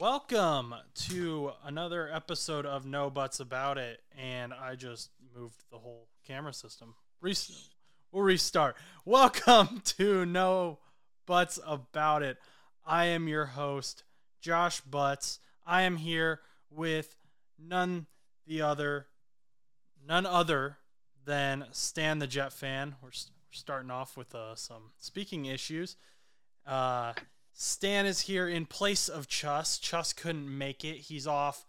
Welcome to another episode of No Butts About It, and I just moved the whole camera system. Re- we'll restart. Welcome to No Butts About It. I am your host, Josh Butts. I am here with none the other, none other than Stan the Jet fan. We're, we're starting off with uh, some speaking issues. Uh, Stan is here in place of Chus. Chus couldn't make it. He's off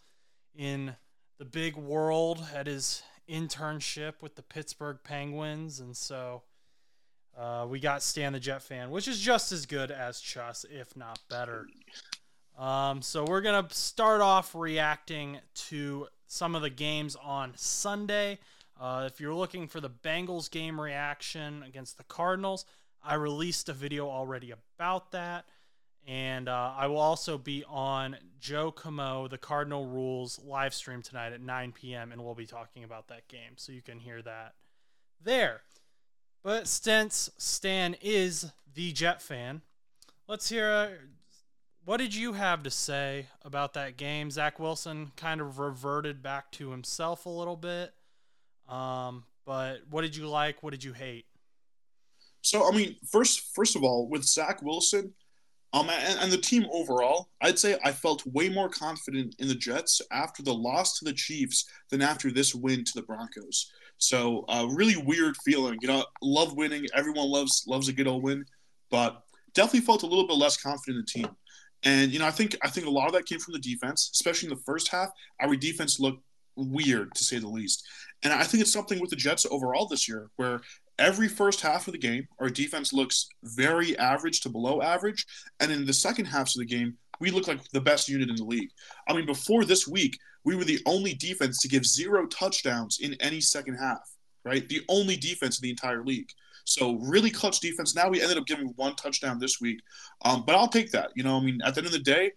in the big world at his internship with the Pittsburgh Penguins. And so uh, we got Stan the Jet fan, which is just as good as Chus, if not better. Um, so we're going to start off reacting to some of the games on Sunday. Uh, if you're looking for the Bengals game reaction against the Cardinals, I released a video already about that. And uh, I will also be on Joe Camo, the Cardinal Rules live stream tonight at 9 p.m., and we'll be talking about that game. So you can hear that there. But since Stan is the Jet fan, let's hear uh, what did you have to say about that game? Zach Wilson kind of reverted back to himself a little bit. Um, but what did you like? What did you hate? So, I mean, first, first of all, with Zach Wilson, um, and, and, the team overall, I'd say I felt way more confident in the Jets after the loss to the Chiefs than after this win to the Broncos. So, uh, really weird feeling. You know, love winning. Everyone loves loves a good old win, but definitely felt a little bit less confident in the team. And you know, I think I think a lot of that came from the defense, especially in the first half. Our defense looked weird to say the least. And I think it's something with the Jets overall this year, where every first half of the game, our defense looks very average to below average. And in the second halves of the game, we look like the best unit in the league. I mean, before this week, we were the only defense to give zero touchdowns in any second half, right? The only defense in the entire league. So really clutch defense. Now we ended up giving one touchdown this week, um, but I'll take that. You know, I mean, at the end of the day,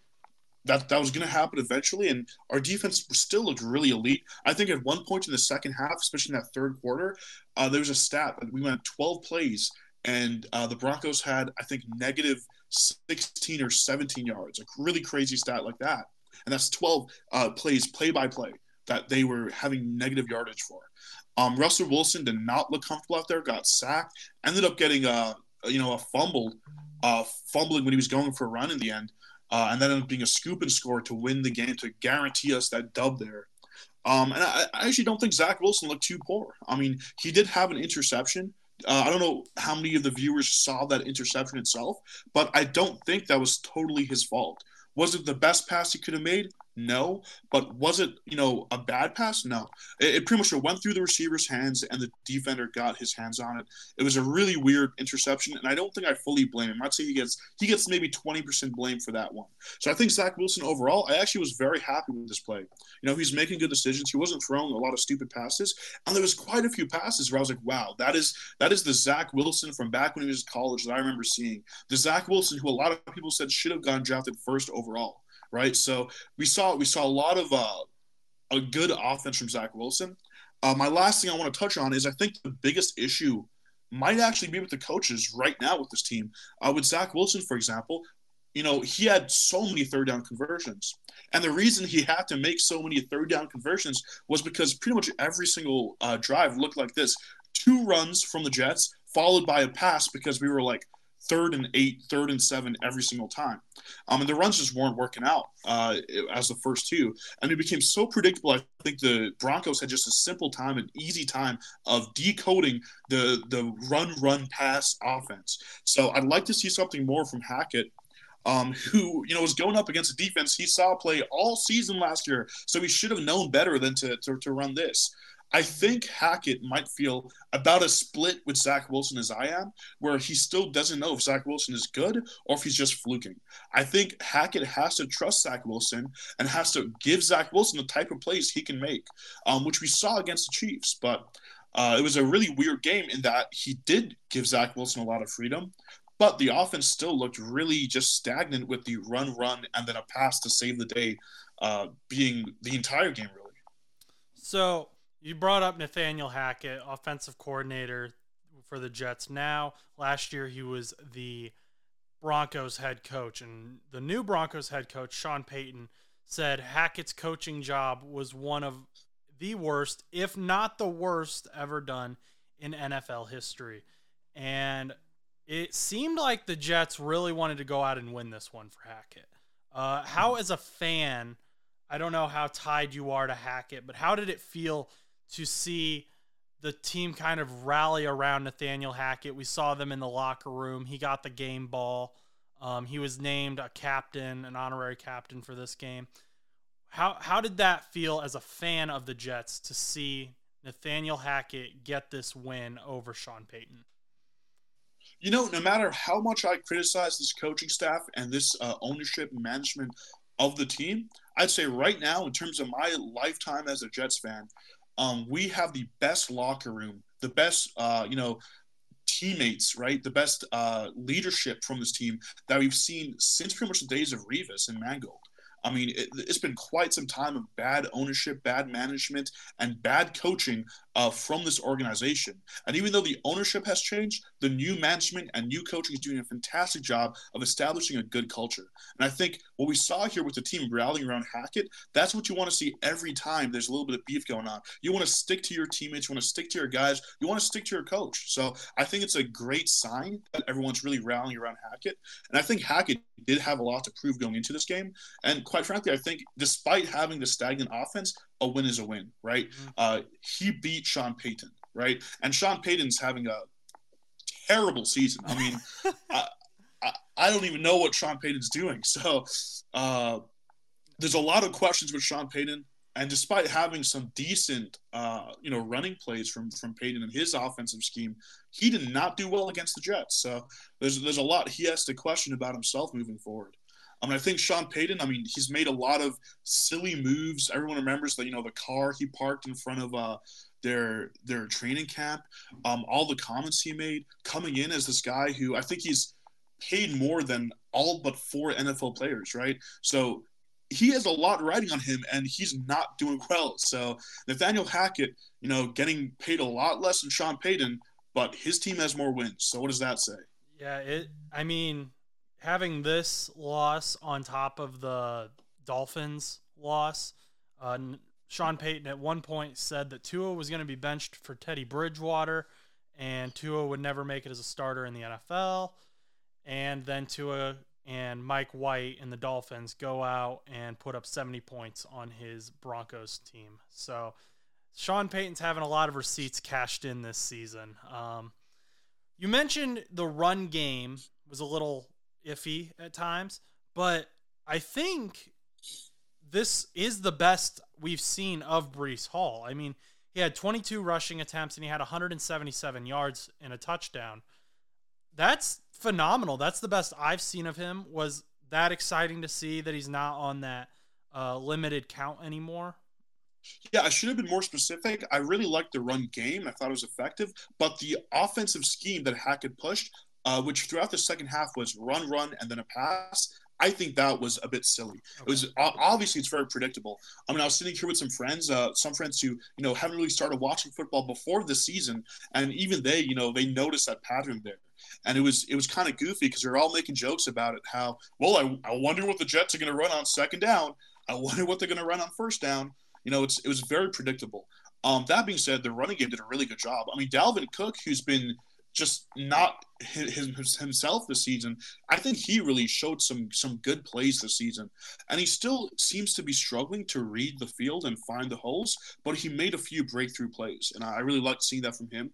that that was going to happen eventually, and our defense still looked really elite. I think at one point in the second half, especially in that third quarter, uh, there was a stat that we went 12 plays, and uh, the Broncos had I think negative 16 or 17 yards, a really crazy stat like that, and that's 12 uh, plays play by play that they were having negative yardage for. Um, Russell Wilson did not look comfortable out there, got sacked, ended up getting a you know a fumble, uh, fumbling when he was going for a run in the end uh, and that ended up being a scoop and score to win the game to guarantee us that dub there. Um, and I, I, actually don't think Zach Wilson looked too poor. I mean, he did have an interception. Uh, I don't know how many of the viewers saw that interception itself, but I don't think that was totally his fault. Was it the best pass he could have made? No. But was it, you know, a bad pass? No. It, it, pretty much went through the receiver's hands and the defender got his hands on it. It was a really weird interception, and I don't think I fully blame him. I'd say he gets he gets maybe 20% blame for that one. So I think Zach Wilson overall, I actually was very happy with this play. You know, he's making good decisions. He wasn't throwing a lot of stupid passes. And there was quite a few passes where I was like, wow, that is that is the Zach Wilson from back when he was in college that I remember seeing. The Zach Wilson who a lot of people said should have gone drafted first overall right? So we saw we saw a lot of uh, a good offense from Zach Wilson. Uh, my last thing I want to touch on is I think the biggest issue might actually be with the coaches right now with this team. Uh, with Zach Wilson, for example, you know he had so many third down conversions, and the reason he had to make so many third down conversions was because pretty much every single uh, drive looked like this: two runs from the Jets followed by a pass because we were like third and eight, third and seven every single time. Um, and the runs just weren't working out uh, as the first two. And it became so predictable. I think the Broncos had just a simple time, an easy time of decoding the, the run, run, pass offense. So I'd like to see something more from Hackett. Um, who you know was going up against a defense he saw play all season last year, so he should have known better than to, to, to run this. I think Hackett might feel about as split with Zach Wilson as I am, where he still doesn't know if Zach Wilson is good or if he's just fluking. I think Hackett has to trust Zach Wilson and has to give Zach Wilson the type of plays he can make, um, which we saw against the Chiefs. But uh, it was a really weird game in that he did give Zach Wilson a lot of freedom, but the offense still looked really just stagnant with the run, run, and then a pass to save the day uh, being the entire game, really. So you brought up Nathaniel Hackett, offensive coordinator for the Jets now. Last year, he was the Broncos head coach, and the new Broncos head coach Sean Payton said Hackett's coaching job was one of the worst, if not the worst, ever done in NFL history. And it seemed like the Jets really wanted to go out and win this one for Hackett. Uh, how, as a fan, I don't know how tied you are to Hackett, but how did it feel to see the team kind of rally around Nathaniel Hackett? We saw them in the locker room. He got the game ball. Um, he was named a captain, an honorary captain for this game. How how did that feel as a fan of the Jets to see Nathaniel Hackett get this win over Sean Payton? You know, no matter how much I criticize this coaching staff and this uh, ownership management of the team, I'd say right now, in terms of my lifetime as a Jets fan, um, we have the best locker room, the best, uh, you know, teammates, right? The best uh, leadership from this team that we've seen since pretty much the days of Revis and Mangold. I mean, it, has been quite some time of bad ownership, bad management, and bad coaching uh, from this organization. And even though the ownership has changed, the new management and new coaching is doing a fantastic job of establishing a good culture. And I think what we saw here with the team rallying around Hackett, that's what you want to see every time there's a little bit of beef going on. You want to stick to your teammates, you want to stick to your guys, you want to stick to your coach. So I think it's a great sign that everyone's really rallying around Hackett. And I think Hackett did have a lot to prove going into this game. And quite frankly, I think despite having the stagnant offense, a win is a win, right? Mm-hmm. Uh, he beat Sean Payton, right? And Sean Payton's having a terrible season. I mean, I, I, I, don't even know what Sean Payton's doing. So uh, there's a lot of questions with Sean Payton. And despite having some decent, uh, you know, running plays from from Payton and his offensive scheme, he did not do well against the Jets. So there's there's a lot he has to question about himself moving forward. I mean, I think Sean Payton. I mean, he's made a lot of silly moves. Everyone remembers that you know the car he parked in front of uh, their their training camp. Um, all the comments he made coming in as this guy who I think he's paid more than all but four NFL players, right? So he has a lot riding on him, and he's not doing well. So Nathaniel Hackett, you know, getting paid a lot less than Sean Payton, but his team has more wins. So what does that say? Yeah, it. I mean, having this loss on top of the Dolphins loss, uh, Sean Payton at one point said that Tua was going to be benched for Teddy Bridgewater, and Tua would never make it as a starter in the NFL. And then Tua and Mike White and the Dolphins go out and put up 70 points on his Broncos team. So Sean Payton's having a lot of receipts cashed in this season. Um, you mentioned the run game was a little iffy at times, but I think this is the best we've seen of Breece Hall. I mean, he had 22 rushing attempts and he had 177 yards and a touchdown. That's phenomenal. That's the best I've seen of him. Was that exciting to see that he's not on that uh, limited count anymore? Yeah, I should have been more specific. I really liked the run game. I thought it was effective, but the offensive scheme that Hackett pushed, uh, which throughout the second half was run, run, and then a pass. I think that was a bit silly. Okay. It was obviously it's very predictable. I mean, I was sitting here with some friends, uh, some friends who you know haven't really started watching football before the season, and even they, you know, they noticed that pattern there, and it was it was kind of goofy because they're all making jokes about it. How well I, I wonder what the Jets are going to run on second down. I wonder what they're going to run on first down. You know, it's it was very predictable. Um, that being said, the running game did a really good job. I mean, Dalvin Cook, who's been just not his, himself this season. I think he really showed some some good plays this season, and he still seems to be struggling to read the field and find the holes. But he made a few breakthrough plays, and I really liked seeing that from him.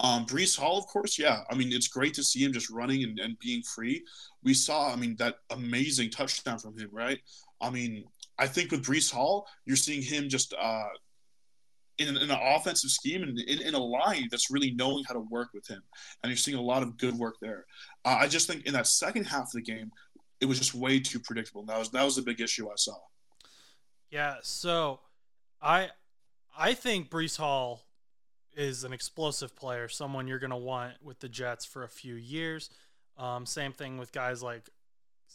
Um, Breece Hall, of course, yeah. I mean, it's great to see him just running and, and being free. We saw, I mean, that amazing touchdown from him, right? I mean, I think with Breece Hall, you're seeing him just uh, in, in, an offensive scheme and in, in, a line that's really knowing how to work with him. And you're seeing a lot of good work there. Uh, I just think in that second half of the game, it was just way too predictable. That was that was the big issue I saw. Yeah, so I I think Breece Hall is an explosive player, someone you're going to want with the Jets for a few years. Um, same thing with guys like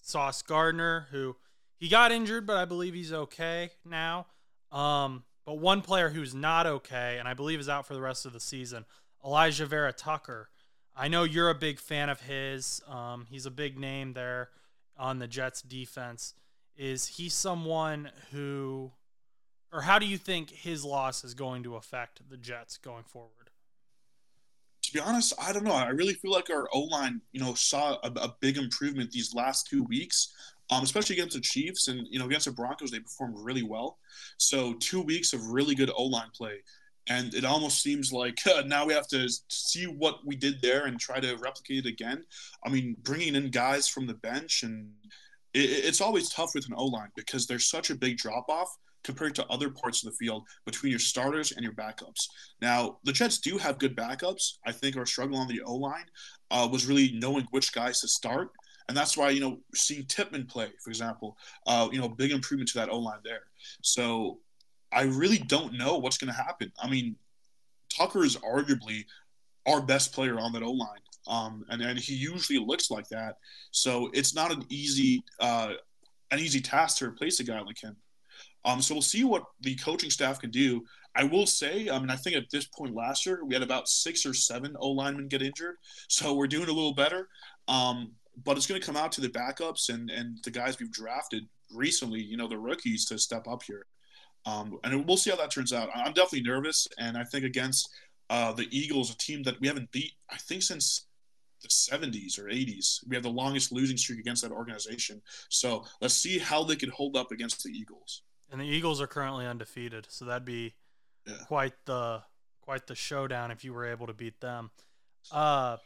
Sauce Gardner, who he got injured, but I believe he's okay now. Um, but one player who's not okay, and I believe is out for the rest of the season, Alijah Vera-Tucker. I know you're a big fan of his. Um, he's a big name there on the Jets defense. Is he someone who, or how do you think his loss is going to affect the Jets going forward? To be honest, I don't know. I really feel like our O line, you know, saw a, a, big improvement these last two weeks, um, especially against the Chiefs and you know against the Broncos. They performed really well. So two weeks of really good O line play and it almost seems like uh, now we have to see what we did there and try to replicate it again. I mean, bringing in guys from the bench and it, it's always tough with an O line because there's such a big drop off compared to other parts of the field between your starters and your backups. Now, the Jets do have good backups. I think our struggle on the O line uh, was really knowing which guys to start. And that's why, you know, seeing Tippmann play, for example, uh, you know, big improvement to that O line there. So I really don't know what's going to happen. I mean, Tucker is arguably our best player on that O line, um, and and he usually looks like that. So it's not an easy uh, an easy task to replace a guy like him. Um, so we'll see what the coaching staff can do. I will say, I mean, I think at this point last year we had about six or seven O linemen get injured, so we're doing a little better. Um, but it's going to come out to the backups and and the guys we've drafted recently, you know, the rookies to step up here. Um, and we'll see how that turns out. I'm definitely nervous, and I think against uh, the Eagles, a team that we haven't beat, I think since the 70s or 80s, we have the longest losing streak against that organization. So let's see how they can hold up against the Eagles. And the Eagles are currently undefeated, so that'd be yeah. quite the quite the showdown if you were able to beat them. Uh,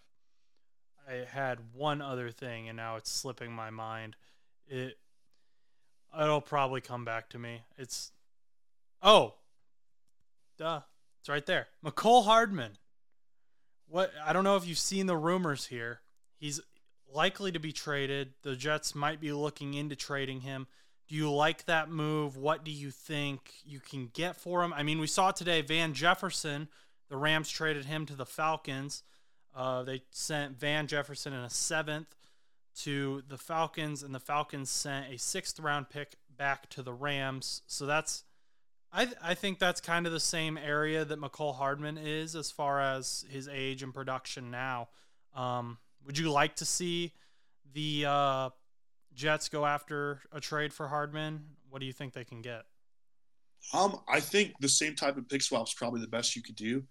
I had one other thing, and now it's slipping my mind. It it'll probably come back to me. It's Oh, duh, it's right there. Mecole Hardman. What I don't know if you've seen the rumors here. He's likely to be traded. The Jets might be looking into trading him. Do you like that move? What do you think you can get for him? I mean, we saw today Van Jefferson. The Rams traded him to the Falcons. Uh, they sent Van Jefferson in a seventh to the Falcons, and the Falcons sent a sixth round pick back to the Rams. So that's I th- I think that's kind of the same area that Mecole Hardman is as far as his age and production now. Um, would you like to see the uh, Jets go after a trade for Hardman? What do you think they can get? Um, I think the same type of pick swap is probably the best you could do.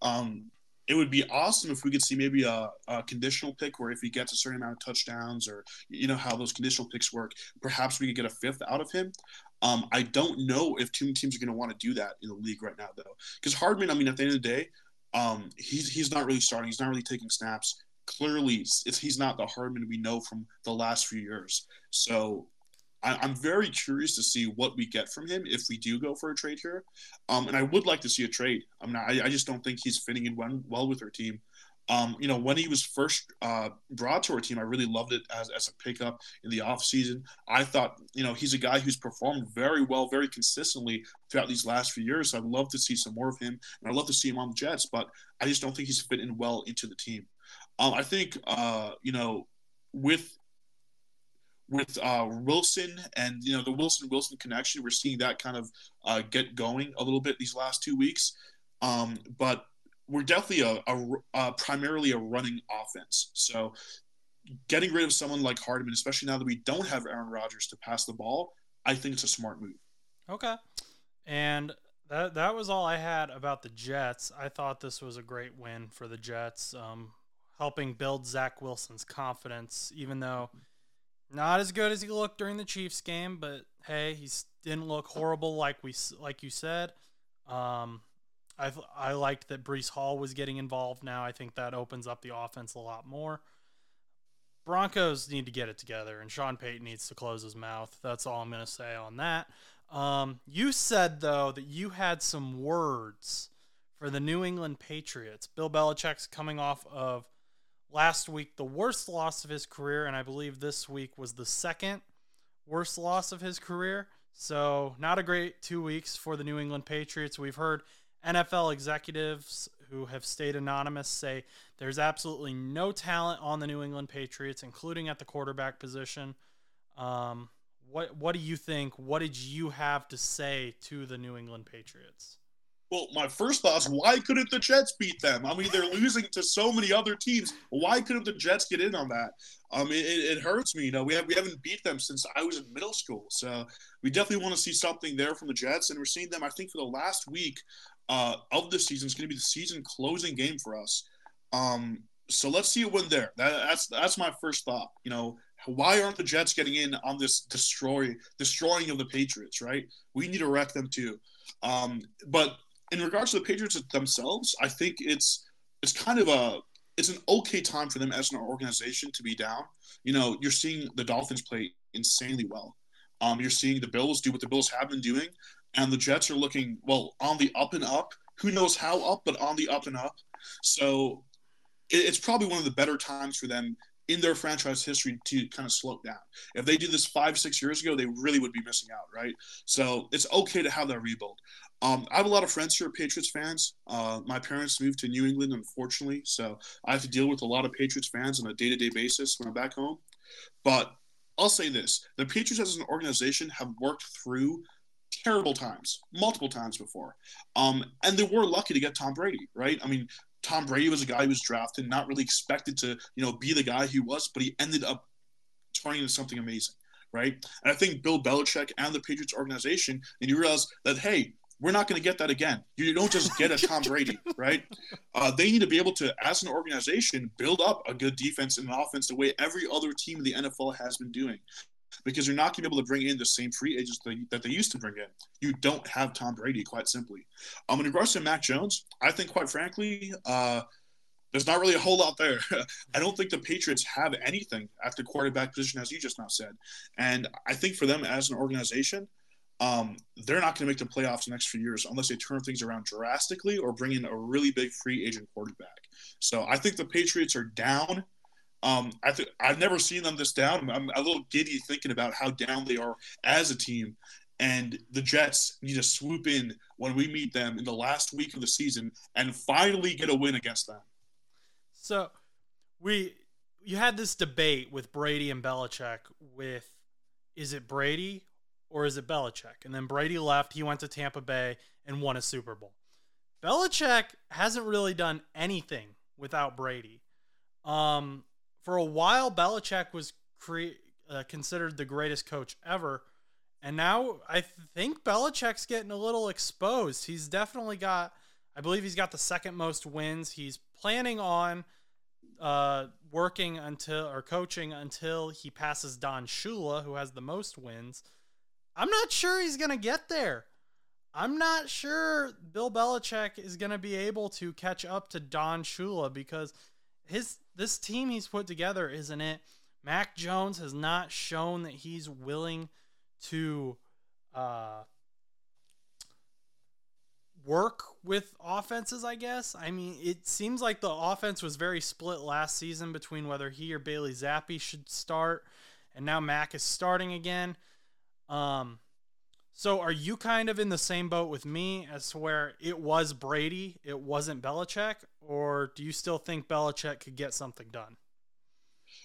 Um, it would be awesome if we could see maybe a, a, conditional pick where if he gets a certain amount of touchdowns or you know how those conditional picks work, perhaps we could get a fifth out of him. Um, I don't know if two teams are going to want to do that in the league right now, though, because Hardman. I mean, at the end of the day, um, he's he's not really starting. He's not really taking snaps. Clearly, he's not the Hardman we know from the last few years. So I, am very curious to see what we get from him if we do go for a trade here. Um, and I would like to see a trade. I mean, I, I just don't think he's fitting in well, well with our team. Um, you know, when he was first uh, brought to our team, I really loved it as, as a pickup in the offseason. I thought, you know, he's a guy who's performed very well, very consistently throughout these last few years. So I'd love to see some more of him, and I'd love to see him on the Jets, but I just don't think he's fit in well into the team. Um, I think, uh, you know, with with uh, Wilson and you know the Wilson Wilson connection, we're seeing that kind of uh, get going a little bit these last two weeks. Um, but we're definitely a, a, a, primarily a running offense. So getting rid of someone like Hardman, especially now that we don't have Aaron Rodgers to pass the ball, I think it's a smart move. Okay. And that that was all I had about the Jets. I thought this was a great win for the Jets, um, helping build Zach Wilson's confidence, even though not as good as he looked during the Chiefs game. But hey, he didn't look horrible like we like you said. Um, I I liked that Breece Hall was getting involved now. I think that opens up the offense a lot more. Broncos need to get it together, and Sean Payton needs to close his mouth. That's all I'm going to say on that. Um, you said though that you had some words for the New England Patriots. Bill Belichick's coming off of last week the worst loss of his career, and I believe this week was the second worst loss of his career. So not a great two weeks for the New England Patriots. We've heard NFL executives who have stayed anonymous say there's absolutely no talent on the New England Patriots, including at the quarterback position. Um, what what do you think? What did you have to say to the New England Patriots? Well, my first thought is why couldn't the Jets beat them? I mean, they're losing to so many other teams. Why couldn't the Jets get in on that? Um, it, it hurts me. You know, we have we haven't beat them since I was in middle school, so we definitely want to see something there from the Jets, and we're seeing them. I think for the last week uh, of the season, it's going to be the season closing game for us. Um, so let's see a win there. That, that's that's my first thought. You know, why aren't the Jets getting in on this destroy destroying of the Patriots? Right, we need to wreck them too. Um, but in regards to the Patriots themselves, I think it's it's kind of a it's an okay time for them as an organization to be down. You know, you're seeing the Dolphins play insanely well. Um, you're seeing the Bills do what the Bills have been doing, and the Jets are looking well on the up and up. Who knows how up, but on the up and up. So it, it's probably one of the better times for them in their franchise history to kind of slow down. If they did this five, six years ago, they really would be missing out, right? So it's okay to have that rebuild. Um, I have a lot of friends who are Patriots fans. Uh, my parents moved to New England, unfortunately, so I have to deal with a lot of Patriots fans on a day-to-day basis when I'm back home. But I'll say this: the Patriots as an organization have worked through terrible times, multiple times before, um, and they were lucky to get Tom Brady, right? I mean, Tom Brady was a guy who was drafted, not really expected to, you know, be the guy he was, but he ended up turning into something amazing, right? And I think Bill Belichick and the Patriots organization, and you realize that, hey, we're not going to get that again. You don't just get a Tom Brady, right? Uh, they need to be able to, as an organization, build up a good defense and an offense the way every other team in the NFL has been doing because you're not going to be able to bring in the same free agents that, they used to bring in. You don't have Tom Brady, quite simply. Um, in regards to Mac Jones, I think, quite frankly, uh, there's not really a whole lot there. I don't think the Patriots have anything at the quarterback position, as you just now said. And I think for them as an organization, um, they're not going to make the playoffs the next few years unless they turn things around drastically or bring in a really big free agent quarterback. So I think the Patriots are down um, I th- I've never seen them this down. I'm a little giddy thinking about how down they are as a team. And the Jets need to swoop in when we meet them in the last week of the season and finally get a win against them. So, we you had this debate with Brady and Belichick. With is it Brady or is it Belichick? And then Brady left. He went to Tampa Bay and won a Super Bowl. Belichick hasn't really done anything without Brady. Um, for a while, Belichick was cre- uh, considered the greatest coach ever. And now I think Belichick's getting a little exposed. He's definitely got, I believe he's got the second most wins. He's planning on uh, working until or coaching until he passes Don Shula, who has the most wins. I'm not sure he's going to get there. I'm not sure Bill Belichick is going to be able to catch up to Don Shula because his this team he's put together, isn't it? Mac Jones has not shown that he's willing to uh, work with offenses, I guess. I mean, it seems like the offense was very split last season between whether he or Bailey Zappe should start, and now Mac is starting again. Um, so are you kind of in the same boat with me as to where it was Brady, it wasn't Belichick, or do you still think Belichick could get something done?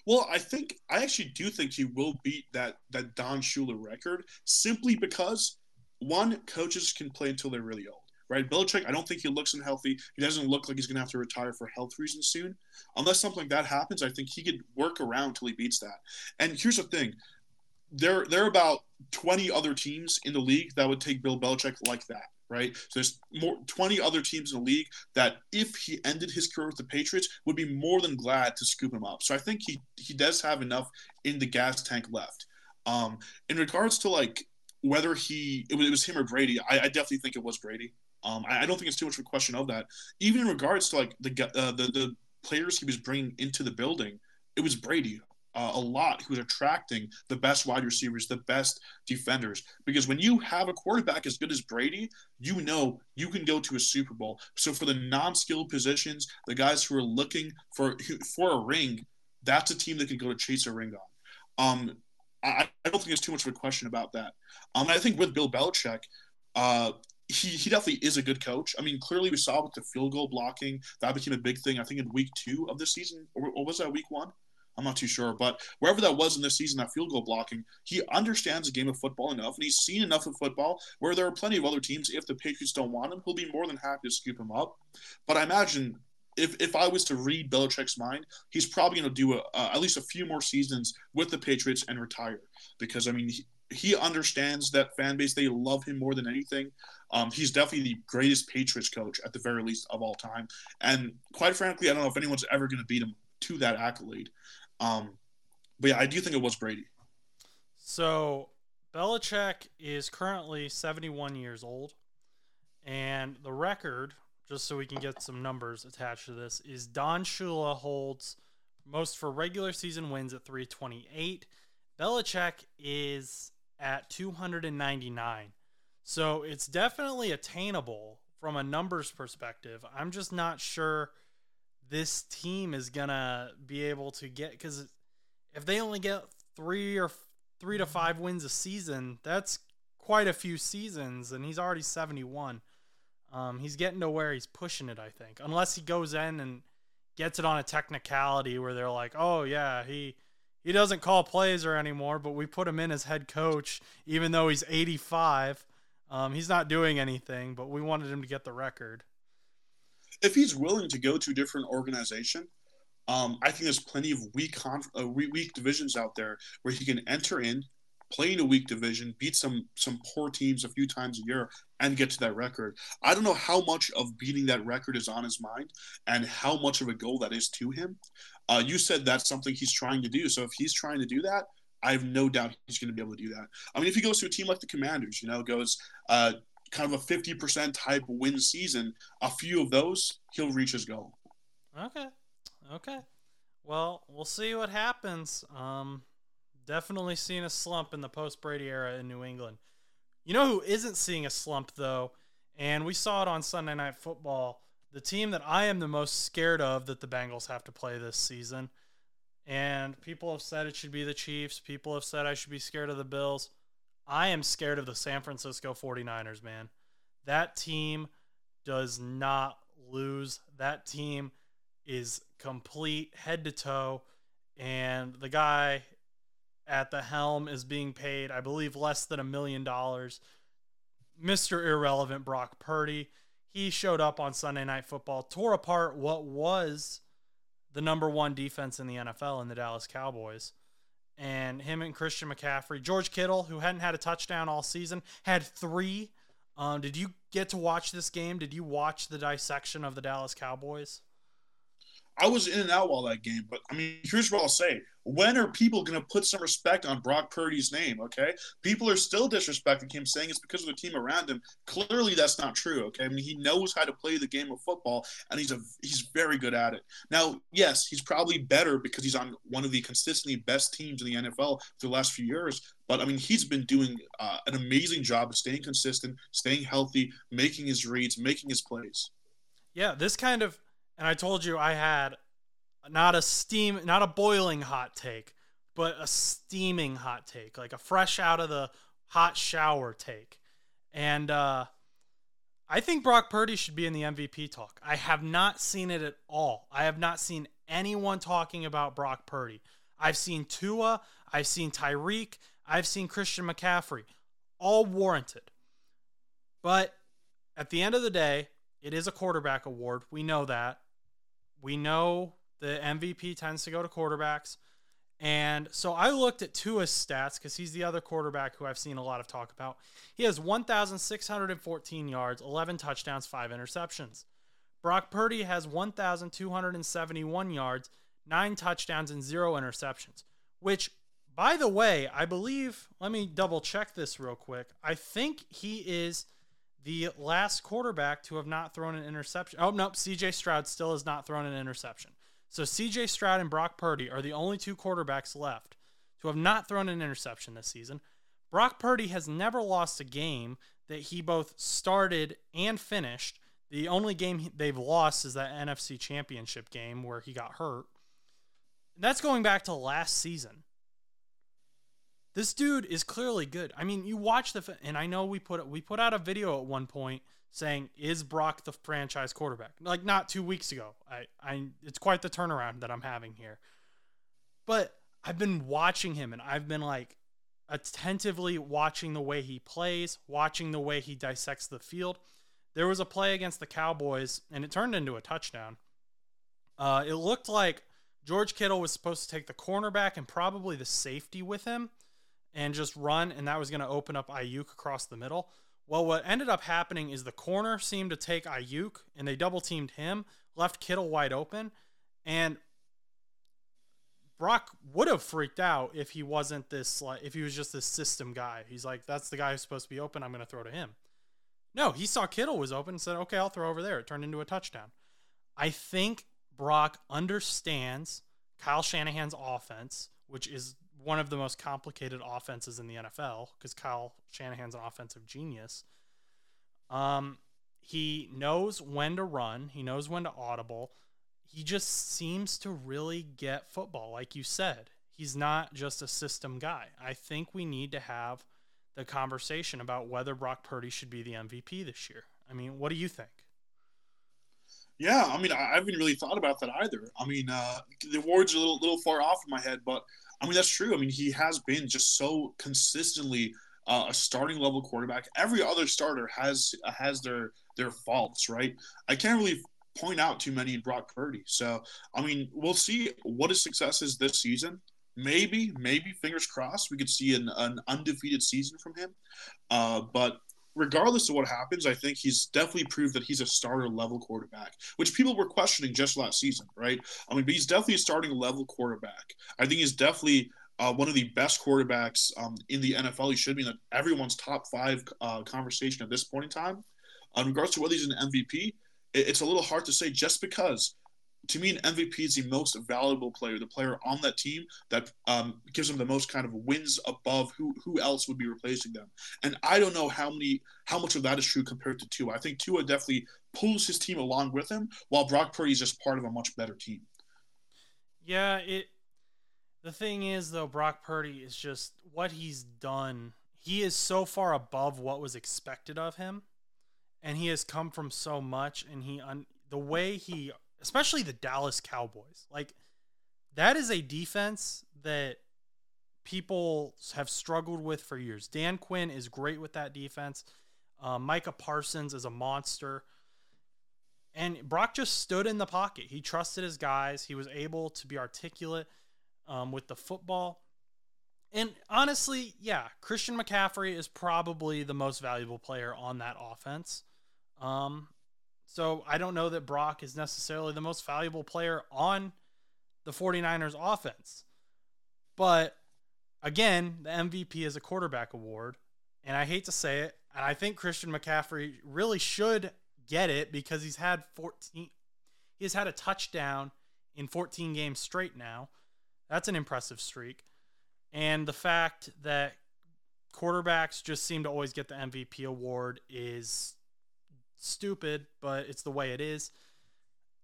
Well, I think I actually do think he will beat that that Don Shula record simply because one coaches can play until they're really old, right? Belichick, I don't think he looks unhealthy. He doesn't look like he's going to have to retire for health reasons soon. Unless something like that happens, I think he could work around until he beats that. And here's the thing: there there are about 20 other teams in the league that would take Bill Belichick like that, right? So there's more 20 other teams in the league that if he ended his career with the Patriots would be more than glad to scoop him up. So I think he he does have enough in the gas tank left. Um, in regards to like whether he it was, it was him or Brady, I, I, definitely think it was Brady. Um, I, I, don't think it's too much of a question of that. Even in regards to like the uh, the the players he was bringing into the building, it was Brady uh, a lot who's attracting the best wide receivers, the best defenders. Because when you have a quarterback as good as Brady, you know you can go to a Super Bowl. So for the non-skilled positions, the guys who are looking for for a ring, that's a team that can go to chase a ring on. Um, I, I don't think there's too much of a question about that. Um, I think with Bill Belichick, uh, he, he definitely is a good coach. I mean, clearly we saw with the field goal blocking that became a big thing. I think in week two of the season, or, or was that week one? I'm not too sure, but wherever that was in this season, that field goal blocking, he understands the game of football enough, and he's seen enough of football where there are plenty of other teams. If the Patriots don't want him, he'll be more than happy to scoop him up. But I imagine if if I was to read Belichick's mind, he's probably going to do a, at least a few more seasons with the Patriots and retire because I mean he, he understands that fan base. They love him more than anything. Um, he's definitely the greatest Patriots coach at the very least of all time. And quite frankly, I don't know if anyone's ever going to beat him to that accolade. Um, but yeah, I do think it was Brady. So Belichick is currently 71 years old, and the record just so we can get some numbers attached to this, is Don Shula holds most for regular season wins at 328. Belichick is at 299. So it's definitely attainable from a numbers perspective. I'm just not sure this team is to be able to get because if they only get three or three to five wins a season, that's quite a few seasons, and he's already 71. Um, he's getting to where he's pushing it, I think. Unless he goes in and gets it on a technicality where they're like, "Oh yeah, he he doesn't call plays or anymore, but we put him in as head coach even though he's 85. Um, he's not doing anything, but we wanted him to get the record." If he's willing to go to a different organization, um, I think there's plenty of weak, conf- uh, weak divisions out there where he can enter in, play in a weak division, beat some some poor teams a few times a year, and get to that record. I don't know how much of beating that record is on his mind and how much of a goal that is to him. Uh, you said that's something he's trying to do. So if he's trying to do that, I have no doubt he's going to be able to do that. I mean, if he goes to a team like the Commanders, you know, goes uh, kind of a 50% type win season, a few of those, he'll reach his goal. Okay. Okay. Well, we'll see what happens. Um, definitely seeing a slump in the post Brady era in New England. You know who isn't seeing a slump though, and we saw it on Sunday Night Football. The team that I am the most scared of that the Bengals have to play this season, and people have said it should be the Chiefs. People have said I should be scared of the Bills. I am scared of the San Francisco 49ers, man. That team does not lose. That team is complete head to toe. And the guy at the helm is being paid, I believe, less than a million dollars. Mr. Irrelevant Brock Purdy. He showed up on Sunday Night Football, tore apart what was the number one defense in the NFL in the Dallas Cowboys. And him and Christian McCaffrey, George Kittle, who hadn't had a touchdown all season, had three. Um, did you get to watch this game? Did you watch the dissection of the Dallas Cowboys? I was in and out while that game, but I mean, here's what I'll say: when are people going to put some respect on Brock Purdy's name? Okay, people are still disrespecting him, saying it's because of the team around him. Clearly, that's not true. Okay, I mean, he knows how to play the game of football, and he's a he's very good at it. Now, yes, he's probably better because he's on one of the consistently best teams in the NFL for the last few years. But I mean, he's been doing uh, an amazing job of staying consistent, staying healthy, making his reads, making his plays. Yeah, this kind of and I told you I had not a steam, not a boiling hot take, but a steaming hot take, like a fresh out of the hot shower take. And uh, I think Brock Purdy should be in the MVP talk. I have not seen it at all. I have not seen anyone talking about Brock Purdy. I've seen Tua, I've seen Tyreek, I've seen Christian McCaffrey, all warranted. But at the end of the day, it is a quarterback award. We know that. We know the MVP tends to go to quarterbacks. And so I looked at Tua's stats because he's the other quarterback who I've seen a lot of talk about. He has 1,614 yards, 11 touchdowns, 5 interceptions. Brock Purdy has 1,271 yards, 9 touchdowns, and 0 interceptions. Which, by the way, I believe, let me double check this real quick. I think he is the last quarterback to have not thrown an interception. Oh, nope. CJ Stroud still has not thrown an interception. So CJ Stroud and Brock Purdy are the only two quarterbacks left to have not thrown an interception this season. Brock Purdy has never lost a game that he both started and finished. The only game they've lost is that NFC Championship game where he got hurt. That's going back to last season. This dude is clearly good. I mean, you watch the and I know we put we put out a video at one point saying is Brock the franchise quarterback? Like not 2 weeks ago. I I it's quite the turnaround that I'm having here. But I've been watching him and I've been like attentively watching the way he plays, watching the way he dissects the field. There was a play against the Cowboys and it turned into a touchdown. Uh, it looked like George Kittle was supposed to take the cornerback and probably the safety with him and just run, and that was going to open up Aiyuk across the middle. Well, what ended up happening is the corner seemed to take Aiyuk, and they double teamed him, left Kittle wide open, and Brock would have freaked out if he wasn't this like if he was just this system guy. He's like, that's the guy who's supposed to be open. I'm going to throw to him. No, he saw Kittle was open and said, okay, I'll throw over there. It turned into a touchdown. I think Brock understands Kyle Shanahan's offense, which is one of the most complicated offenses in the NFL because Kyle Shanahan's an offensive genius. Um, he knows when to run, he knows when to audible. He just seems to really get football, like you said. He's not just a system guy. I think we need to have the conversation about whether Brock Purdy should be the MVP this year. I mean, what do you think? Yeah, I mean, I haven't really thought about that either. I mean, uh, the awards are a little, little far off in my head, but I mean, that's true. I mean, he has been just so consistently uh, a starting level quarterback. Every other starter has has their their faults, right? I can't really point out too many in Brock Purdy. So, I mean, we'll see what his success is this season. Maybe, maybe, fingers crossed, we could see an, an undefeated season from him. Uh, but regardless of what happens, I think he's definitely proved that he's a starter level quarterback, which people were questioning just last season, right? I mean, but he's definitely a starting level quarterback. I think he's definitely uh, one of the best quarterbacks um, in the NFL. He should be in everyone's top five uh, conversation at this point in time. In regards to whether he's an MVP, it's a little hard to say just because to me, an MVP is the most valuable player, the player on that team that um, gives them the most kind of wins above who who else would be replacing them. And I don't know how many how much of that is true compared to Tua. I think Tua definitely pulls his team along with him, while Brock Purdy is just part of a much better team. Yeah, it. The thing is, though, Brock Purdy is just what he's done. He is so far above what was expected of him, and he has come from so much. And he, un, the way he especially the Dallas Cowboys. Like that is a defense that people have struggled with for years. Dan Quinn is great with that defense. Uh, Micah Parsons is a monster. And Brock just stood in the pocket. He trusted his guys. He was able to be articulate um, with the football. And honestly, yeah, Christian McCaffrey is probably the most valuable player on that offense. Um, so I don't know that Brock is necessarily the most valuable player on the 49ers offense. But again, the MVP is a quarterback award. And I hate to say it, and I think Christian McCaffrey really should get it because he's had 14 he's had a touchdown in 14 games straight now. That's an impressive streak. And the fact that quarterbacks just seem to always get the MVP award is stupid, but it's the way it is.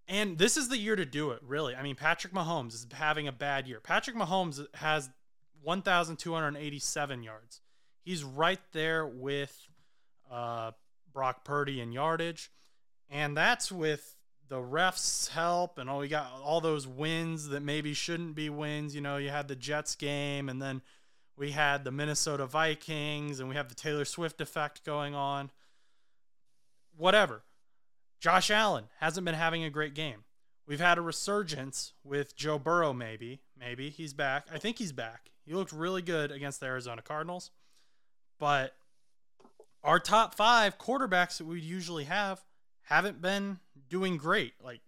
And this is the year to do it, really. I mean, Patrick Mahomes is having a bad year. Patrick Mahomes has 1,287 yards. He's right there with uh, Brock Purdy in yardage. And that's with the refs' help and all we got all those wins that maybe shouldn't be wins. You know, you had the Jets game and then we had the Minnesota Vikings and we have the Taylor Swift effect going on whatever. Josh Allen hasn't been having a great game. We've had a resurgence with Joe Burrow, maybe. Maybe he's back. I think he's back. He looked really good against the Arizona Cardinals. But our top five quarterbacks that we usually have haven't been doing great. Like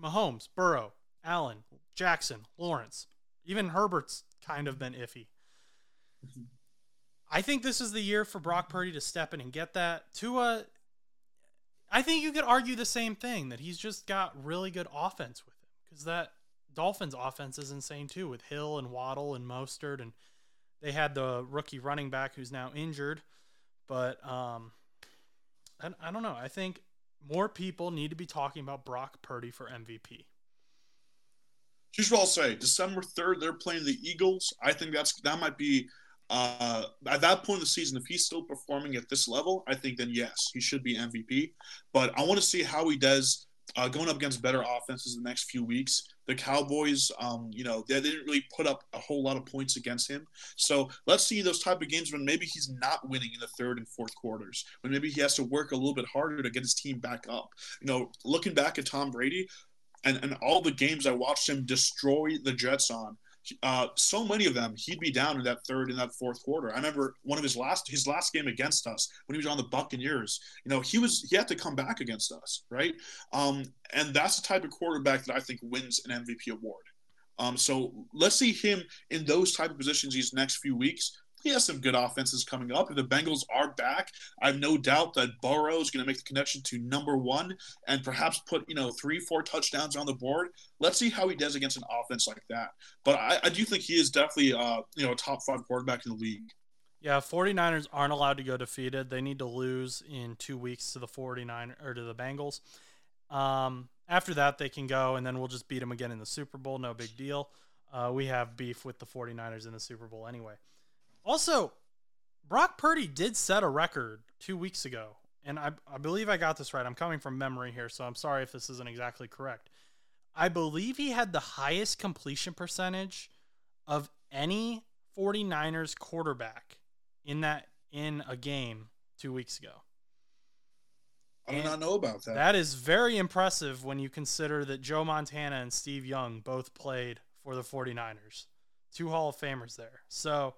Mahomes, Burrow, Allen, Jackson, Lawrence. Even Herbert's kind of been iffy. Mm-hmm. I think this is the year for Brock Purdy to step in and get that. Tua I think you could argue the same thing that he's just got really good offense with him because that Dolphins offense is insane too with Hill and Waddle and Mostert and they had the rookie running back who's now injured, but um, I, I don't know. I think more people need to be talking about Brock Purdy for MVP. Here's what I'll say: December third, they're playing the Eagles. I think that's that might be uh, at that point in the season, if he's still performing at this level, I think then yes, he should be MVP. But I want to see how he does uh, going up against better offenses in the next few weeks. The Cowboys, um, you know, they didn't really put up a whole lot of points against him. So let's see those type of games when maybe he's not winning in the third and fourth quarters, when maybe he has to work a little bit harder to get his team back up. You know, looking back at Tom Brady and, and all the games I watched him destroy the Jets on, uh, so many of them he'd be down in that third and that fourth quarter. I remember one of his last his last game against us when he was on the Buccaneers. You know, he was he had to come back against us, right? Um, and that's the type of quarterback that I think wins an MVP award. Um, so let's see him in those type of positions these next few weeks he has some good offenses coming up. If the Bengals are back, I have no doubt that Burrow is going to make the connection to number one and perhaps put, you know, three, four touchdowns on the board. Let's see how he does against an offense like that. But I, I do think he is definitely, uh, you know, a top five quarterback in the league. Yeah, 49ers aren't allowed to go defeated. They need to lose in two weeks to the 49 or to the Bengals. Um, after that, they can go, and then we'll just beat them again in the Super Bowl. No big deal. Uh, we have beef with the 49ers in the Super Bowl anyway. Also, Brock Purdy did set a record two weeks ago, and I, I believe I got this right. I'm coming from memory here, so I'm sorry if this isn't exactly correct. I believe he had the highest completion percentage of any 49ers quarterback in that in a game two weeks ago. I do not know about that. That is very impressive when you consider that Joe Montana and Steve Young both played for the 49ers. Two Hall of Famers there. So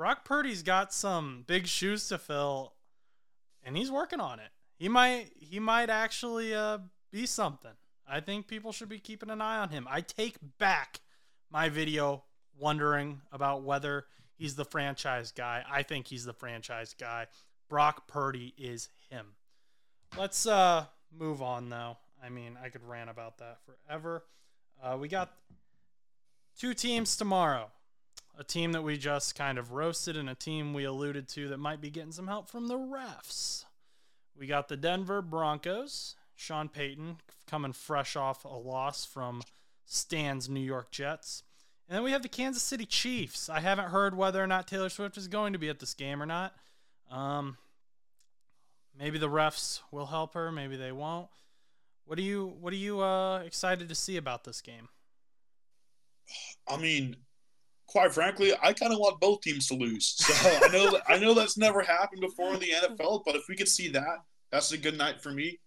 Brock Purdy's got some big shoes to fill, and he's working on it. He might he might actually uh, be something. I think people should be keeping an eye on him. I take back my video wondering about whether he's the franchise guy. I think he's the franchise guy. Brock Purdy is him. Let's uh move on though. I mean, I could rant about that forever. Uh, we got two teams tomorrow a team that we just kind of roasted and a team we alluded to that might be getting some help from the refs. We got the Denver Broncos, Sean Payton coming fresh off a loss from Stan's New York Jets. And then we have the Kansas City Chiefs. I haven't heard whether or not Taylor Swift is going to be at this game or not. Um, maybe the refs will help her, maybe they won't. What are you what are you uh, excited to see about this game? I mean, quite frankly, I kind of want both teams to lose. So I know I know that's never happened before in the NFL, but if we could see that, that's a good night for me.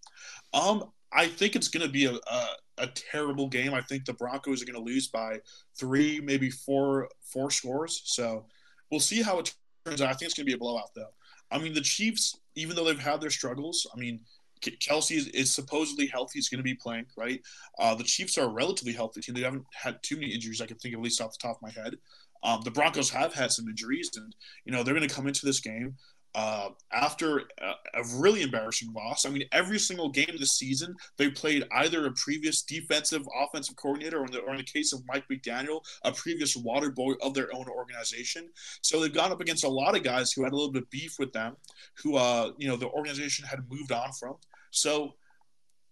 Um, I think it's going to be a, a, a terrible game. I think the Broncos are going to lose by three, maybe four four scores. So we'll see how it turns out. I think it's going to be a blowout, though. I mean, the Chiefs, even though they've had their struggles, I mean, Kelce is, is, supposedly healthy. He's going to be playing, right? Uh, the Chiefs are a relatively healthy team. They haven't had too many injuries I can think of, at least off the top of my head. Um, the Broncos have had some injuries, and you know they're going to come into this game uh, after a, a, really embarrassing loss. I mean, every single game this season, they played either a previous defensive offensive coordinator, or in the, or in the case of Mike McDaniel, a previous water boy of their own organization. So they've gone up against a lot of guys who had a little bit of beef with them, who uh, you know the organization had moved on from. So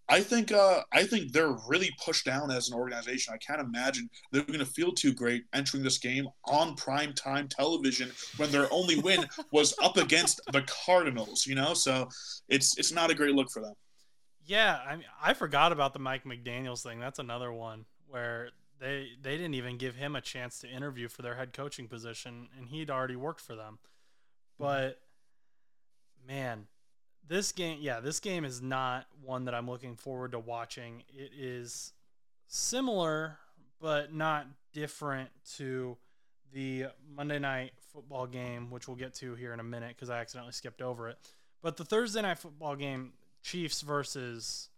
I think uh, I think they're really pushed down as an organization. I can't imagine they're going to feel too great entering this game on prime time television when their only win was up against the Cardinals. You know, so it's it's not a great look for them. Yeah, I mean, I forgot about the Mike McDaniel's thing. That's another one where they they didn't even give him a chance to interview for their head coaching position, and he'd already worked for them. But man, this game, yeah, this game is not one that I'm looking forward to watching. It is similar, but not different to the Monday night football game, which we'll get to here in a minute because I accidentally skipped over it. But the Thursday night football game, Chiefs versus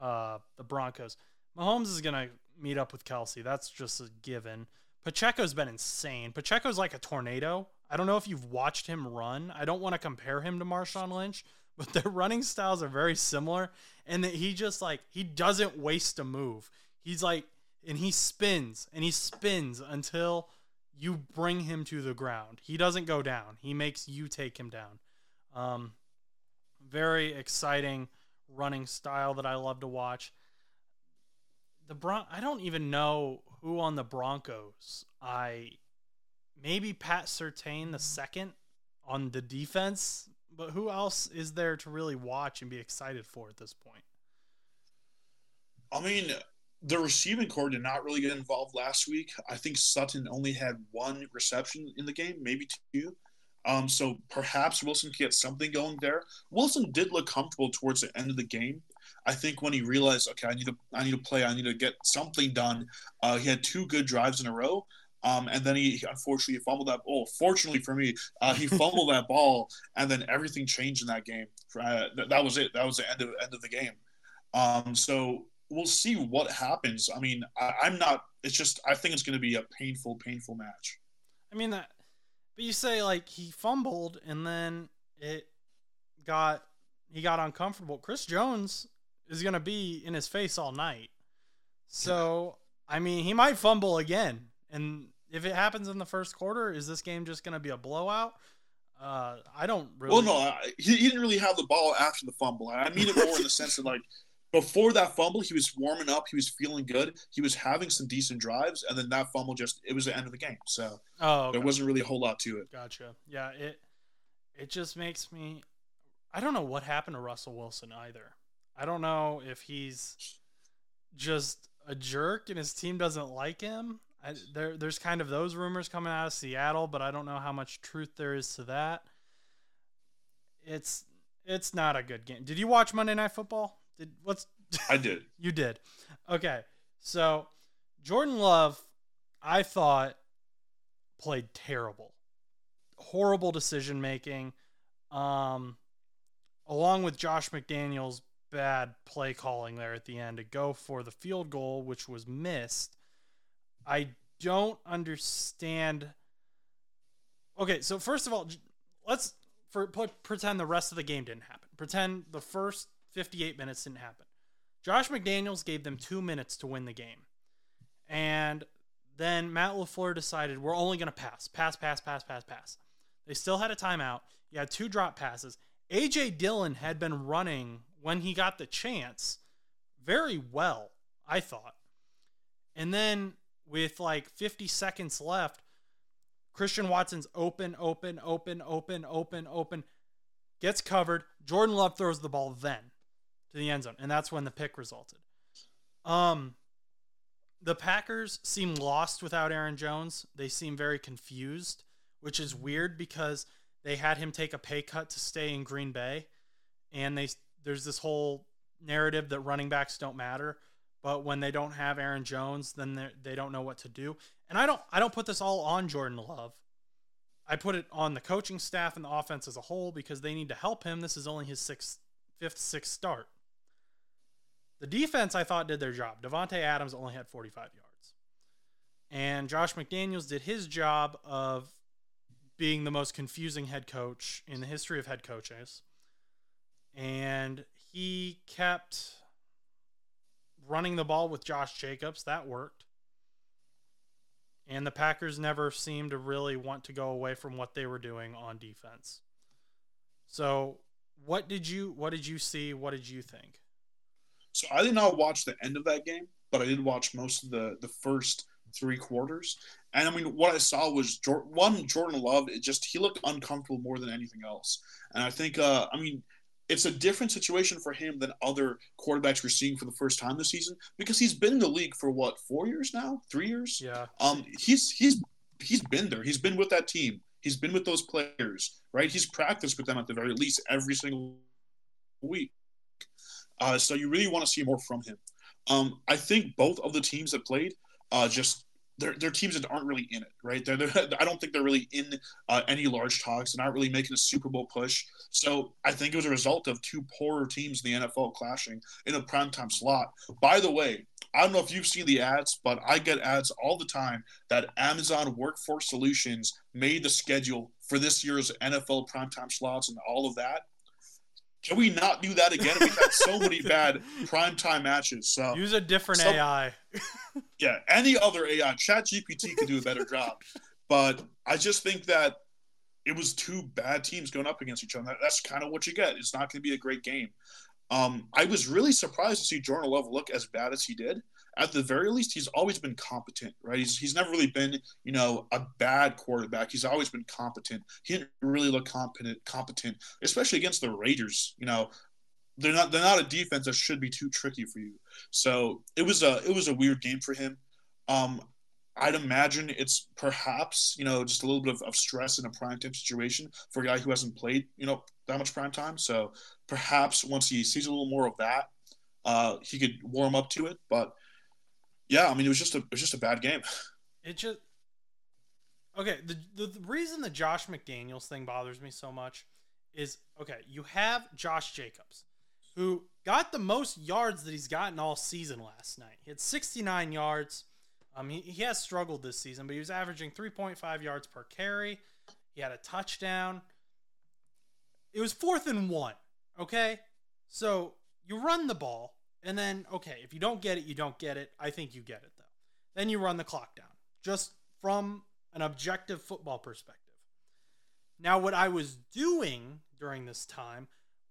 uh, the Broncos. Mahomes is going to meet up with Kelce. That's just a given. Pacheco's been insane. Pacheco's like a tornado. I don't know if you've watched him run. I don't want to compare him to Marshawn Lynch, but their running styles are very similar and that he just like he doesn't waste a move. He's like and he spins and he spins until you bring him to the ground. He doesn't go down. He makes you take him down. Um, very exciting running style that I love to watch. The Bron I don't even know who on the Broncos. I maybe Pat Surtain the second on the defense but who else is there to really watch and be excited for at this point? I mean, the receiving core did not really get involved last week. I think Sutton only had one reception in the game, maybe two. Um, so perhaps Wilson could get something going there. Wilson did look comfortable towards the end of the game. I think when he realized, okay, I need to, I need to play, I need to get something done. Uh, he had two good drives in a row, um, and then he unfortunately fumbled that. Oh, fortunately for me, uh, he fumbled that ball, and then everything changed in that game. Uh, that was it. That was the end of end of the game. Um, so we'll see what happens. I mean, I, am not. It's just I think it's going to be a painful, painful match. I mean that, but you say like he fumbled and then it got he got uncomfortable. Chris Jones is going to be in his face all night. So I mean, he might fumble again, and if it happens in the first quarter, is this game just going to be a blowout? Uh, I don't really. Well, no, I, he, he didn't really have the ball after the fumble. I mean it more in the sense of like before that fumble, he was warming up. He was feeling good. He was having some decent drives, and then that fumble just it was the end of the game. So oh, okay. there wasn't really a whole lot to it. Gotcha. Yeah, it it just makes me. I don't know what happened to Russell Wilson either. I don't know if he's just a jerk and his team doesn't like him. I, there, there's kind of those rumors coming out of Seattle, but I don't know how much truth there is to that. It's it's not a good game. Did you watch Monday Night Football? Did what's I did. you did. Okay. So Jordan Love, I thought played terrible. Horrible decision making. Um along with Josh McDaniels bad play calling there at the end to go for the field goal which was missed. I don't understand Okay, so first of all, let's for put, pretend the rest of the game didn't happen. Pretend the first 58 minutes didn't happen. Josh McDaniels gave them two minutes to win the game. And then Matt LaFleur decided we're only going to pass, pass, pass, pass, pass, pass. They still had a timeout. You had two drop passes. AJ Dillon had been running when he got the chance very well, I thought. And then with like 50 seconds left, Christian Watson's open, open, open, open, open, open, gets covered. Jordan Love throws the ball then to the end zone, and that's when the pick resulted. Um, the Packers seem lost without Aaron Jones. They seem very confused, which is weird because they had him take a pay cut to stay in Green Bay, and they there's this whole narrative that running backs don't matter, but when they don't have Aaron Jones, then they don't know what to do. And I don't I don't put this all on Jordan Love. I put it on the coaching staff and the offense as a whole because they need to help him. This is only his sixth, fifth, sixth start. The defense, I thought, did their job. Davante Adams only had 45 yards. And Josh McDaniels did his job of being the most confusing head coach in the history of head coaches. And he kept running the ball with Josh Jacobs. That worked. And the Packers never seemed to really want to go away from what they were doing on defense. So, what did you what did you see? What did you think? So I did not watch the end of that game, but I did watch most of the the first three quarters. And I mean, what I saw was one Jordan Love. It just he looked uncomfortable more than anything else. And I think, uh, I mean, it's a different situation for him than other quarterbacks we're seeing for the first time this season because he's been in the league for what four years now, three years. Yeah. Um, he's he's he's been there. He's been with that team. He's been with those players, right? He's practiced with them at the very least every single week. Uh, so you really want to see more from him. Um, I think both of the teams that played uh, just they're, they're teams that aren't really in it, right? They're, they're I don't think they're really in uh, any large talks. They're not really making a Super Bowl push. So I think it was a result of two poorer teams in the NFL clashing in a primetime slot. By the way, I don't know if you've seen the ads, but I get ads all the time that Amazon Workforce Solutions made the schedule for this year's NFL primetime slots and all of that. Can we not do that again? We've had so many bad primetime matches. So use a different so, AI. yeah, any other AI, Chat GPT could do a better job. But I just think that it was two bad teams going up against each other. That's kind of what you get. It's not going to be a great game. Um, I was really surprised to see Jordan Love look as bad as he did at the very least, he's always been competent, right? He's, he's never really been, you know, a bad quarterback. He's always been competent. He didn't really look competent, competent, especially against the Raiders. You know, they're not they're not a defense that should be too tricky for you. So it was a it was a weird game for him. Um, I'd imagine it's perhaps you know just a little bit of, of stress in a prime time situation for a guy who hasn't played you know that much prime time. So perhaps once he sees a little more of that, uh, he could warm up to it. But yeah, I mean it was just a it was just a bad game. It just okay. The, the the reason the Josh McDaniels thing bothers me so much is okay. You have Josh Jacobs, who got the most yards that he's gotten all season last night. He had 69 yards. Um, he, he has struggled this season, but he was averaging 3.5 yards per carry. He had a touchdown. It was fourth and one. Okay. So you run the ball, and then, okay, if you don't get it, you don't get it. I think you get it, though. Then you run the clock down, just from an objective football perspective. Now, what I was doing during this time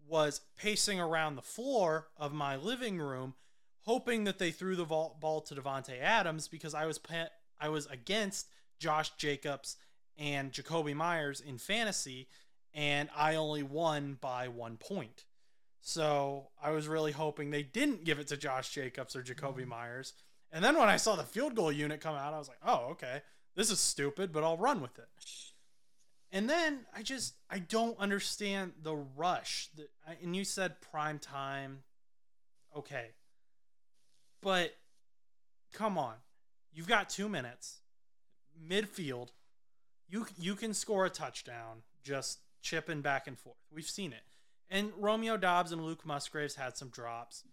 was pacing around the floor of my living room hoping that they threw the ball to Davante Adams because I was I was against Josh Jacobs and Jakobi Meyers in fantasy, and I only won by one point. So I was really hoping they didn't give it to Josh Jacobs or Jakobi. Meyers. And then when I saw the field goal unit come out, I was like, oh, okay, this is stupid, but I'll run with it. And then I just I don't understand the rush. And you said prime time. Okay, but come on. You've got 2 minutes. Midfield. You you can score a touchdown just chipping back and forth. We've seen it. And Romeo Doubs and Luke Musgraves had some drops.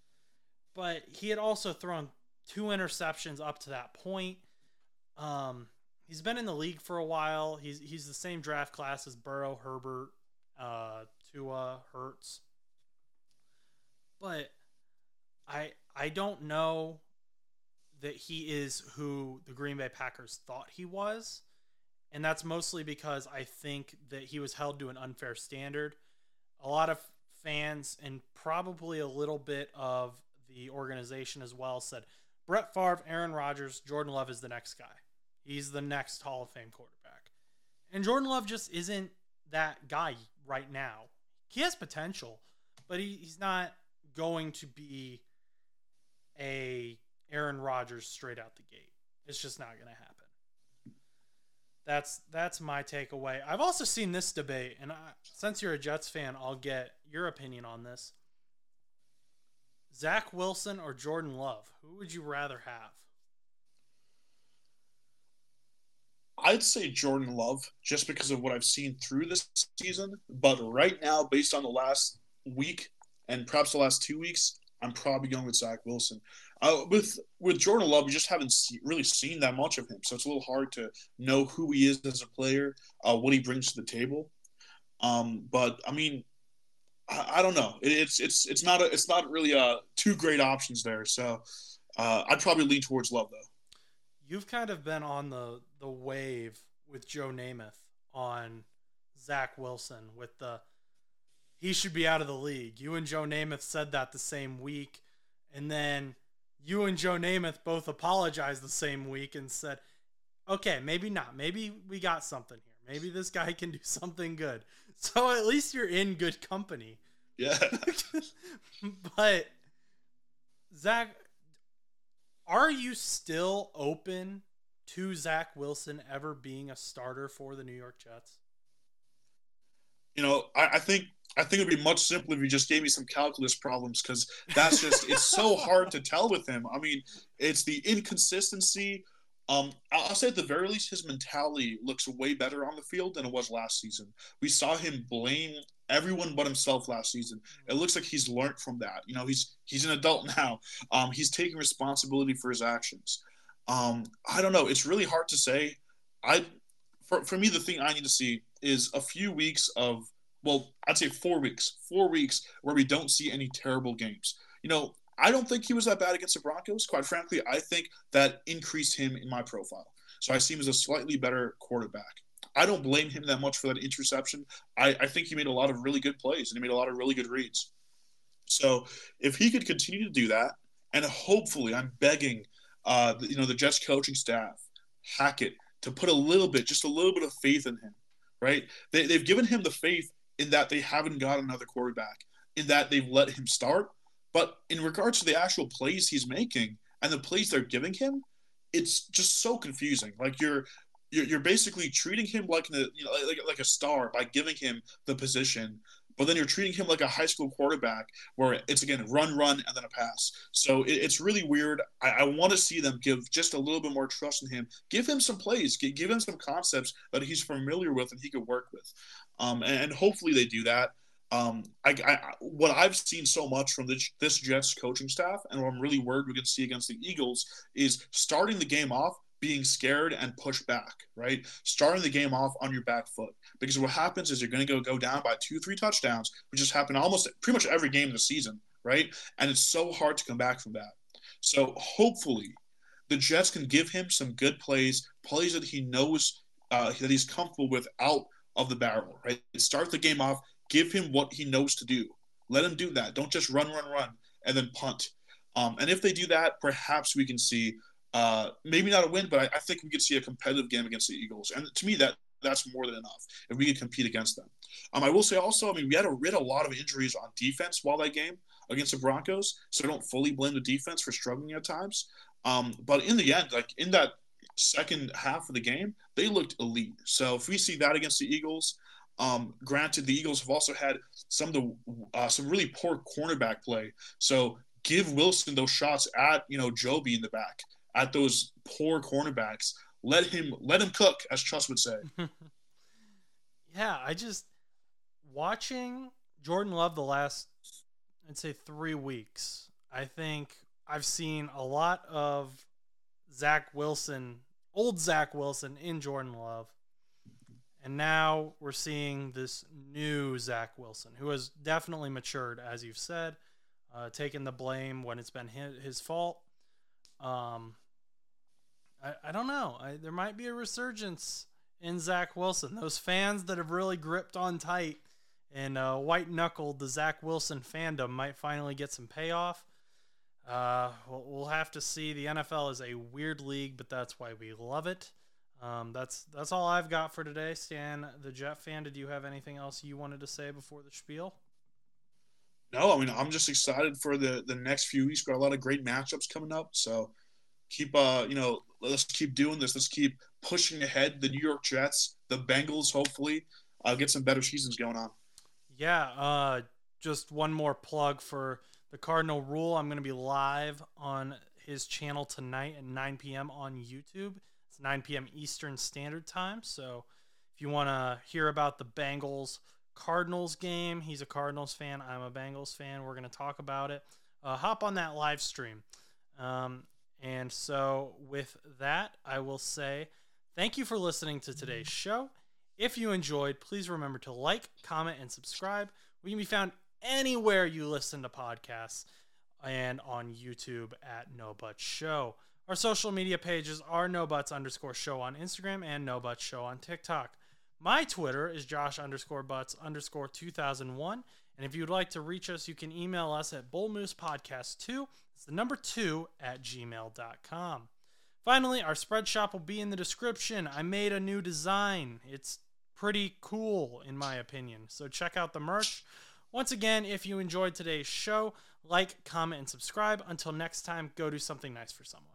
But he had also thrown two interceptions up to that point. Um, he's been in the league for a while. He's he's the same draft class as Burrow, Herbert, uh, Tua, Hurts. But I I don't know that he is who the Green Bay Packers thought he was. And that's mostly because I think that he was held to an unfair standard. A lot of fans and probably a little bit of the organization as well said Brett Favre, Aaron Rodgers, Jordan Love is the next guy. He's the next Hall of Fame quarterback. And Jordan Love just isn't that guy right now. He has potential, but he, he's not going to be a Aaron Rodgers straight out the gate. It's just not going to happen. That's that's my takeaway. I've also seen this debate, and I, since you're a Jets fan, I'll get your opinion on this. Zach Wilson or Jordan Love? Who would you rather have? I'd say Jordan Love just because of what I've seen through this season. But right now, based on the last week and perhaps the last two weeks, I'm probably going with Zach Wilson. Uh, with with Jordan Love, we just haven't see, really seen that much of him, so it's a little hard to know who he is as a player, uh, what he brings to the table. Um, but I mean, I, I, don't know. It, it's it's it's not a, it's not really uh, two great options there. So uh, I'd probably lean towards Love though. You've kind of been on the the wave with Joe Namath on Zach Wilson with the he should be out of the league. You and Joe Namath said that the same week. And then you and Joe Namath both apologized the same week and said, okay, maybe not. Maybe we got something here. Maybe this guy can do something good. So at least you're in good company. Yeah. but, Zach, are you still open to Zach Wilson ever being a starter for the New York Jets? You know, I, I think I think it'd be much simpler if you just gave me some calculus problems because that's just it's so hard to tell with him. I mean, it's the inconsistency. Um, I'll say at the very least, his mentality looks way better on the field than it was last season. We saw him blame everyone but himself last season. It looks like he's learned from that. You know, he's he's an adult now. Um, he's taking responsibility for his actions. Um, I don't know. It's really hard to say. I for for me, the thing I need to see is a few weeks of well, I'd say four weeks, four weeks where we don't see any terrible games. You know, I don't think he was that bad against the Broncos. Quite frankly, I think that increased him in my profile. So I see him as a slightly better quarterback. I don't blame him that much for that interception. I, I think he made a lot of really good plays and he made a lot of really good reads. So if he could continue to do that, and hopefully, I'm begging, uh, you know, the Jets coaching staff, Hackett, to put a little bit, just a little bit of faith in him, right? They, they've given him the faith in that they haven't got another quarterback in that they've let him start. But in regards to the actual plays he's making and the plays they're giving him, it's just so confusing. Like you're you're, you're basically treating him like a you know like, like a star by giving him the position but then you're treating him like a high school quarterback where it's again run run and then a pass. So it, it's really weird. I, I want to see them give just a little bit more trust in him. Give him some plays. Give, give him some concepts that he's familiar with and he could work with um, and, and, hopefully they do that um, I, I, what I've seen so much from this, this Jets coaching staff, and what I'm really worried we can see against the Eagles, is starting the game off being scared and push back, right? Starting the game off on your back foot. Because what happens is you're going to go go down by two, three touchdowns, which has happened almost pretty much every game of the season, right? And it's so hard to come back from that. So hopefully, the Jets can give him some good plays, plays that he knows uh, that he's comfortable with out of the barrel, right? Start the game off, give him what he knows to do. Let him do that. Don't just run, run, run, and then punt. Um, and if they do that, perhaps we can see uh, maybe not a win, but I, I, think we could see a competitive game against the Eagles. And to me, that that's more than enough if we can compete against them. Um, I will say also, I mean, we had a, had a lot of injuries on defense while that game against the Broncos, so I don't fully blame the defense for struggling at times. Um, but in the end, like in that second half of the game, they looked elite. So if we see that against the Eagles, um, granted, the Eagles have also had some of the uh, some really poor cornerback play. So give Wilson those shots at you know Joby in the back at those poor cornerbacks. Let him let him cook, as Truss would say. yeah, I just watching Jordan Love the last I'd say three weeks. I think I've seen a lot of Zach Wilson, old Zach Wilson in Jordan Love. And now we're seeing this new Zach Wilson, who has definitely matured, as you've said, uh, taken the blame when it's been his, his fault. Um, I, I don't know. I, there might be a resurgence in Zach Wilson. Those fans that have really gripped on tight and uh, white knuckled the Zach Wilson fandom might finally get some payoff. Uh, we'll, we'll, have to see. The NFL is a weird league, but that's why we love it. Um, that's that's all I've got for today. Stan, the Jet fan, did you have anything else you wanted to say before the spiel? No, I mean I'm just excited for the the next few weeks. Got a lot of great matchups coming up, so keep uh you know let's keep doing this. Let's keep pushing ahead. The New York Jets, the Bengals, hopefully uh, get some better seasons going on. Yeah. Uh, just one more plug for the Cardinal Rule. I'm going to be live on his channel tonight at 9 p.m. on YouTube. It's 9 p.m. Eastern Standard Time. So if you want to hear about the Bengals Cardinals game, he's a Cardinals fan. I'm a Bengals fan. We're going to talk about it. Uh, hop on that live stream. Um, and so, with that, I will say thank you for listening to today's show. If you enjoyed, please remember to like, comment, and subscribe. We can be found anywhere you listen to podcasts and on YouTube at No Butts Show. Our social media pages are No Butts underscore show on Instagram and No Butts Show on TikTok. My Twitter is Josh underscore Butts underscore 2001. And if you'd like to reach us, you can email us at bullmoosepodcast2 it's the number two at gmail.com. Finally, our spread shop will be in the description. I made a new design. It's pretty cool, in my opinion. So check out the merch. Once again, if you enjoyed today's show, like, comment, and subscribe. Until next time, go do something nice for someone.